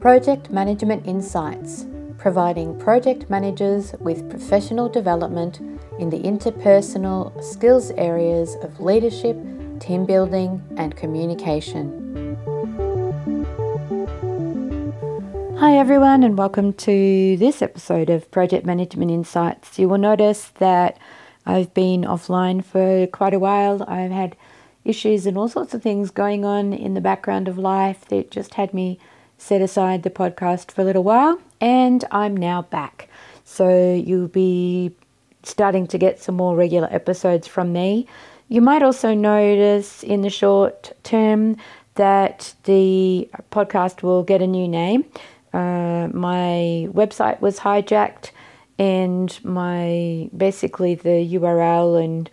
Project Management Insights, providing project managers with professional development in the interpersonal skills areas of leadership, team building, and communication. Hi, everyone, and welcome to this episode of Project Management Insights. You will notice that I've been offline for quite a while. I've had issues and all sorts of things going on in the background of life that just had me set aside the podcast for a little while, and I'm now back. So you'll be starting to get some more regular episodes from me. You might also notice in the short term that the podcast will get a new name. Uh, my website was hijacked, and my basically the URL and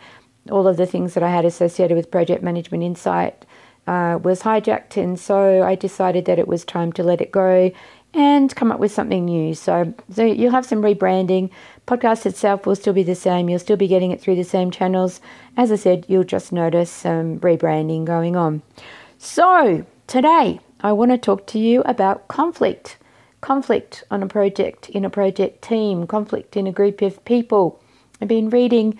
all of the things that I had associated with Project Management Insight uh, was hijacked, and so I decided that it was time to let it go and come up with something new. So, so you'll have some rebranding. Podcast itself will still be the same. You'll still be getting it through the same channels. As I said, you'll just notice some rebranding going on. So today I want to talk to you about conflict. Conflict on a project, in a project team, conflict in a group of people. I've been reading,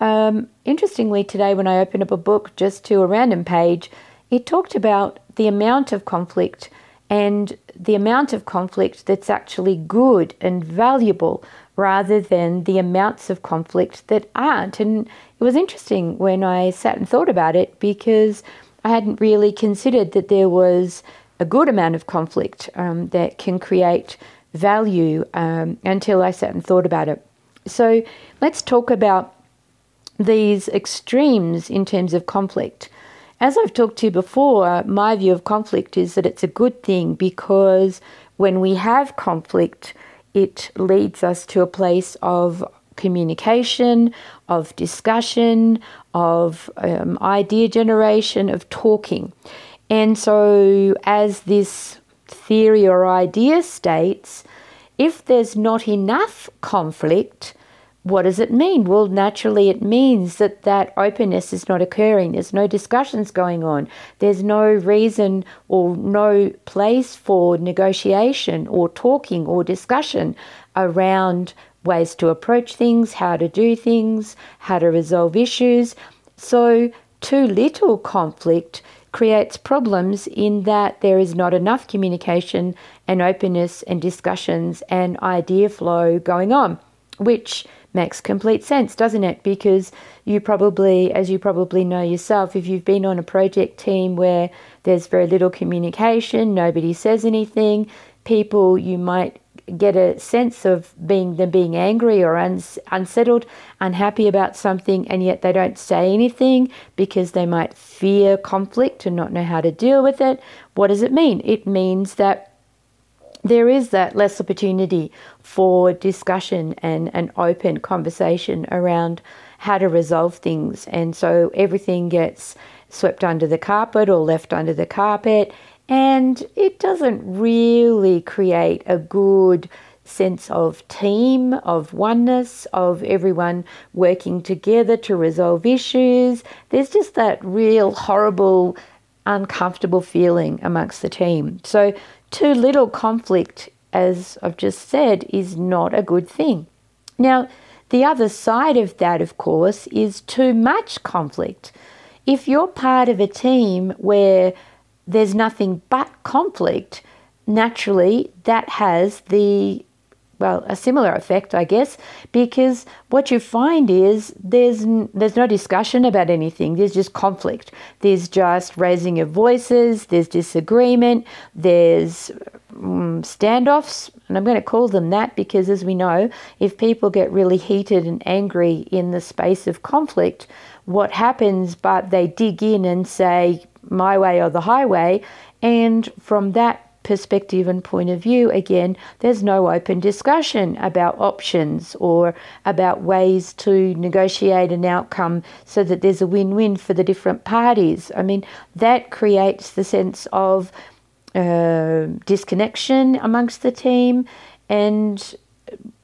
um, interestingly, today when I opened up a book just to a random page, it talked about the amount of conflict and the amount of conflict that's actually good and valuable rather than the amounts of conflict that aren't. And it was interesting when I sat and thought about it because I hadn't really considered that there was a good amount of conflict um, that can create value um, until I sat and thought about it. So let's talk about these extremes in terms of conflict. As I've talked to you before, my view of conflict is that it's a good thing because when we have conflict, it leads us to a place of communication, of discussion, of um, idea generation, of talking. And so, as this theory or idea states, if there's not enough conflict, what does it mean? Well, naturally, it means that that openness is not occurring. There's no discussions going on. There's no reason or no place for negotiation or talking or discussion around ways to approach things, how to do things, how to resolve issues. So, too little conflict creates problems in that there is not enough communication and openness and discussions and idea flow going on, which makes complete sense, doesn't it? Because you probably, as you probably know yourself, if you've been on a project team where there's very little communication, nobody says anything, people you might get a sense of being them being angry or uns- unsettled, unhappy about something, and yet they don't say anything because they might fear conflict and not know how to deal with it. What does it mean? It means that there is that less opportunity for discussion and an open conversation around how to resolve things. And so everything gets swept under the carpet or left under the carpet. And it doesn't really create a good sense of team, of oneness, of everyone working together to resolve issues. There's just that real horrible, uncomfortable feeling amongst the team. So too little conflict, as I've just said, is not a good thing. Now, the other side of that, of course, is too much conflict. If you're part of a team where there's nothing but conflict, naturally that has the well, a similar effect, I guess, because what you find is there's there's no discussion about anything. There's just conflict. There's just raising of voices. There's disagreement. There's um, standoffs, and I'm going to call them that because, as we know, if people get really heated and angry in the space of conflict, what happens? But they dig in and say my way or the highway, and from that perspective and point of view, again, there's no open discussion about options or about ways to negotiate an outcome so that there's a win win for the different parties. I mean, that creates the sense of uh, disconnection amongst the team and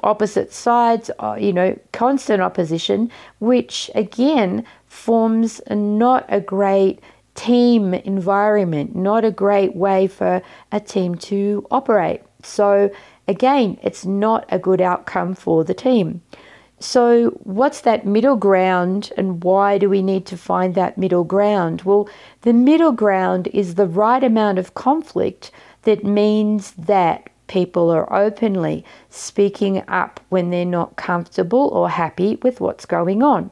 opposite sides, uh, you know, constant opposition, which again forms not a great team environment, not a great way for a team to operate. So, again, it's not a good outcome for the team. So, what's that middle ground, and why do we need to find that middle ground? Well, the middle ground is the right amount of conflict that means that people are openly speaking up when they're not comfortable or happy with what's going on.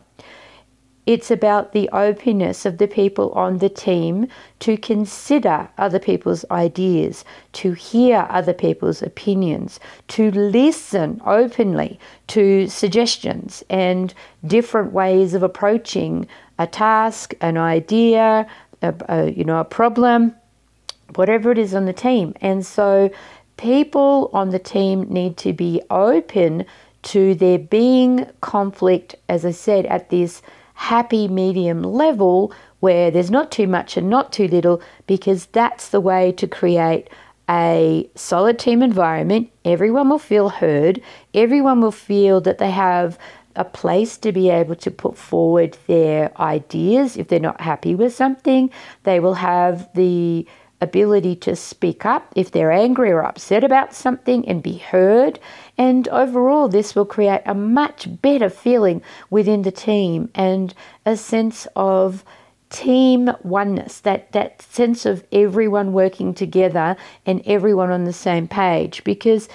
It's about the openness of the people on the team to consider other people's ideas, to hear other people's opinions, to listen openly to suggestions and different ways of approaching a task, an idea, a, a, you know, a problem, whatever it is on the team. And so people on the team need to be open to there being conflict, as I said, at this happy medium level where there's not too much and not too little, because that's the way to create a solid team environment. Everyone will feel heard, everyone will feel that they have a place to be able to put forward their ideas if they're not happy with something. They will have the ability to speak up if they're angry or upset about something and be heard. And overall, this will create a much better feeling within the team and a sense of team oneness, that, that sense of everyone working together and everyone on the same page. Because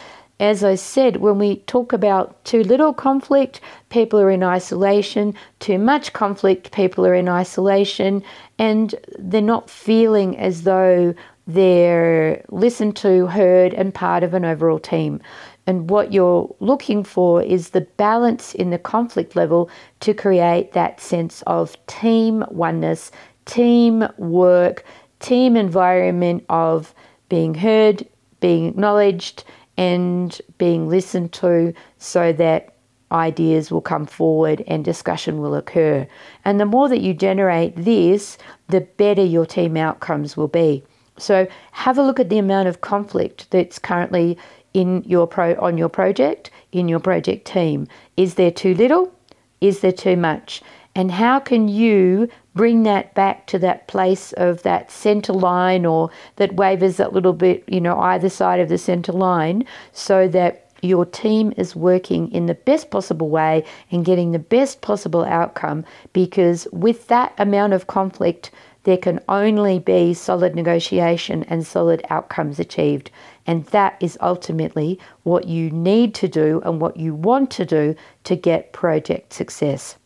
as I said, when we talk about too little conflict, people are in isolation. Too much conflict, people are in isolation. And they're not feeling as though they're listened to, heard, and part of an overall team. And what you're looking for is the balance in the conflict level to create that sense of team oneness, team work, team environment of being heard, being acknowledged, and being listened to so that ideas will come forward and discussion will occur. And the more that you generate this, the better your team outcomes will be. So have a look at the amount of conflict that's currently in your pro on your project, in your project team. Is there too little? Is there too much? And how can you bring that back to that place of that center line or that wavers a little bit, you know, either side of the center line so that your team is working in the best possible way and getting the best possible outcome because with that amount of conflict there can only be solid negotiation and solid outcomes achieved. And that is ultimately what you need to do and what you want to do to get project success.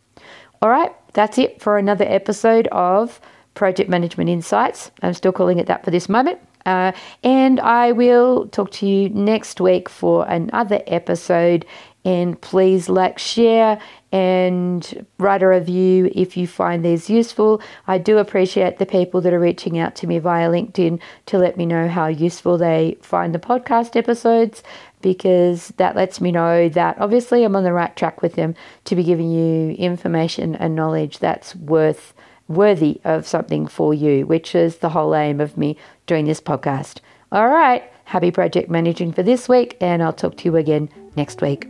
All right, that's it for another episode of Project Management Insights. I'm still calling it that for this moment. Uh, and I will talk to you next week for another episode. And please like, share, and write a review if you find these useful. I do appreciate the people that are reaching out to me via LinkedIn to let me know how useful they find the podcast episodes because that lets me know that obviously I'm on the right track with them to be giving you information and knowledge that's worth worthy of something for you, which is the whole aim of me doing this podcast. All right, happy project managing for this week, and I'll talk to you again next week.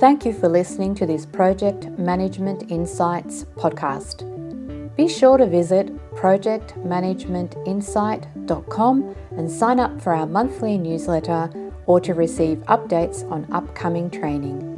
Thank you for listening to this Project Management Insights podcast. Be sure to visit projectmanagementinsight.com and sign up for our monthly newsletter or to receive updates on upcoming training.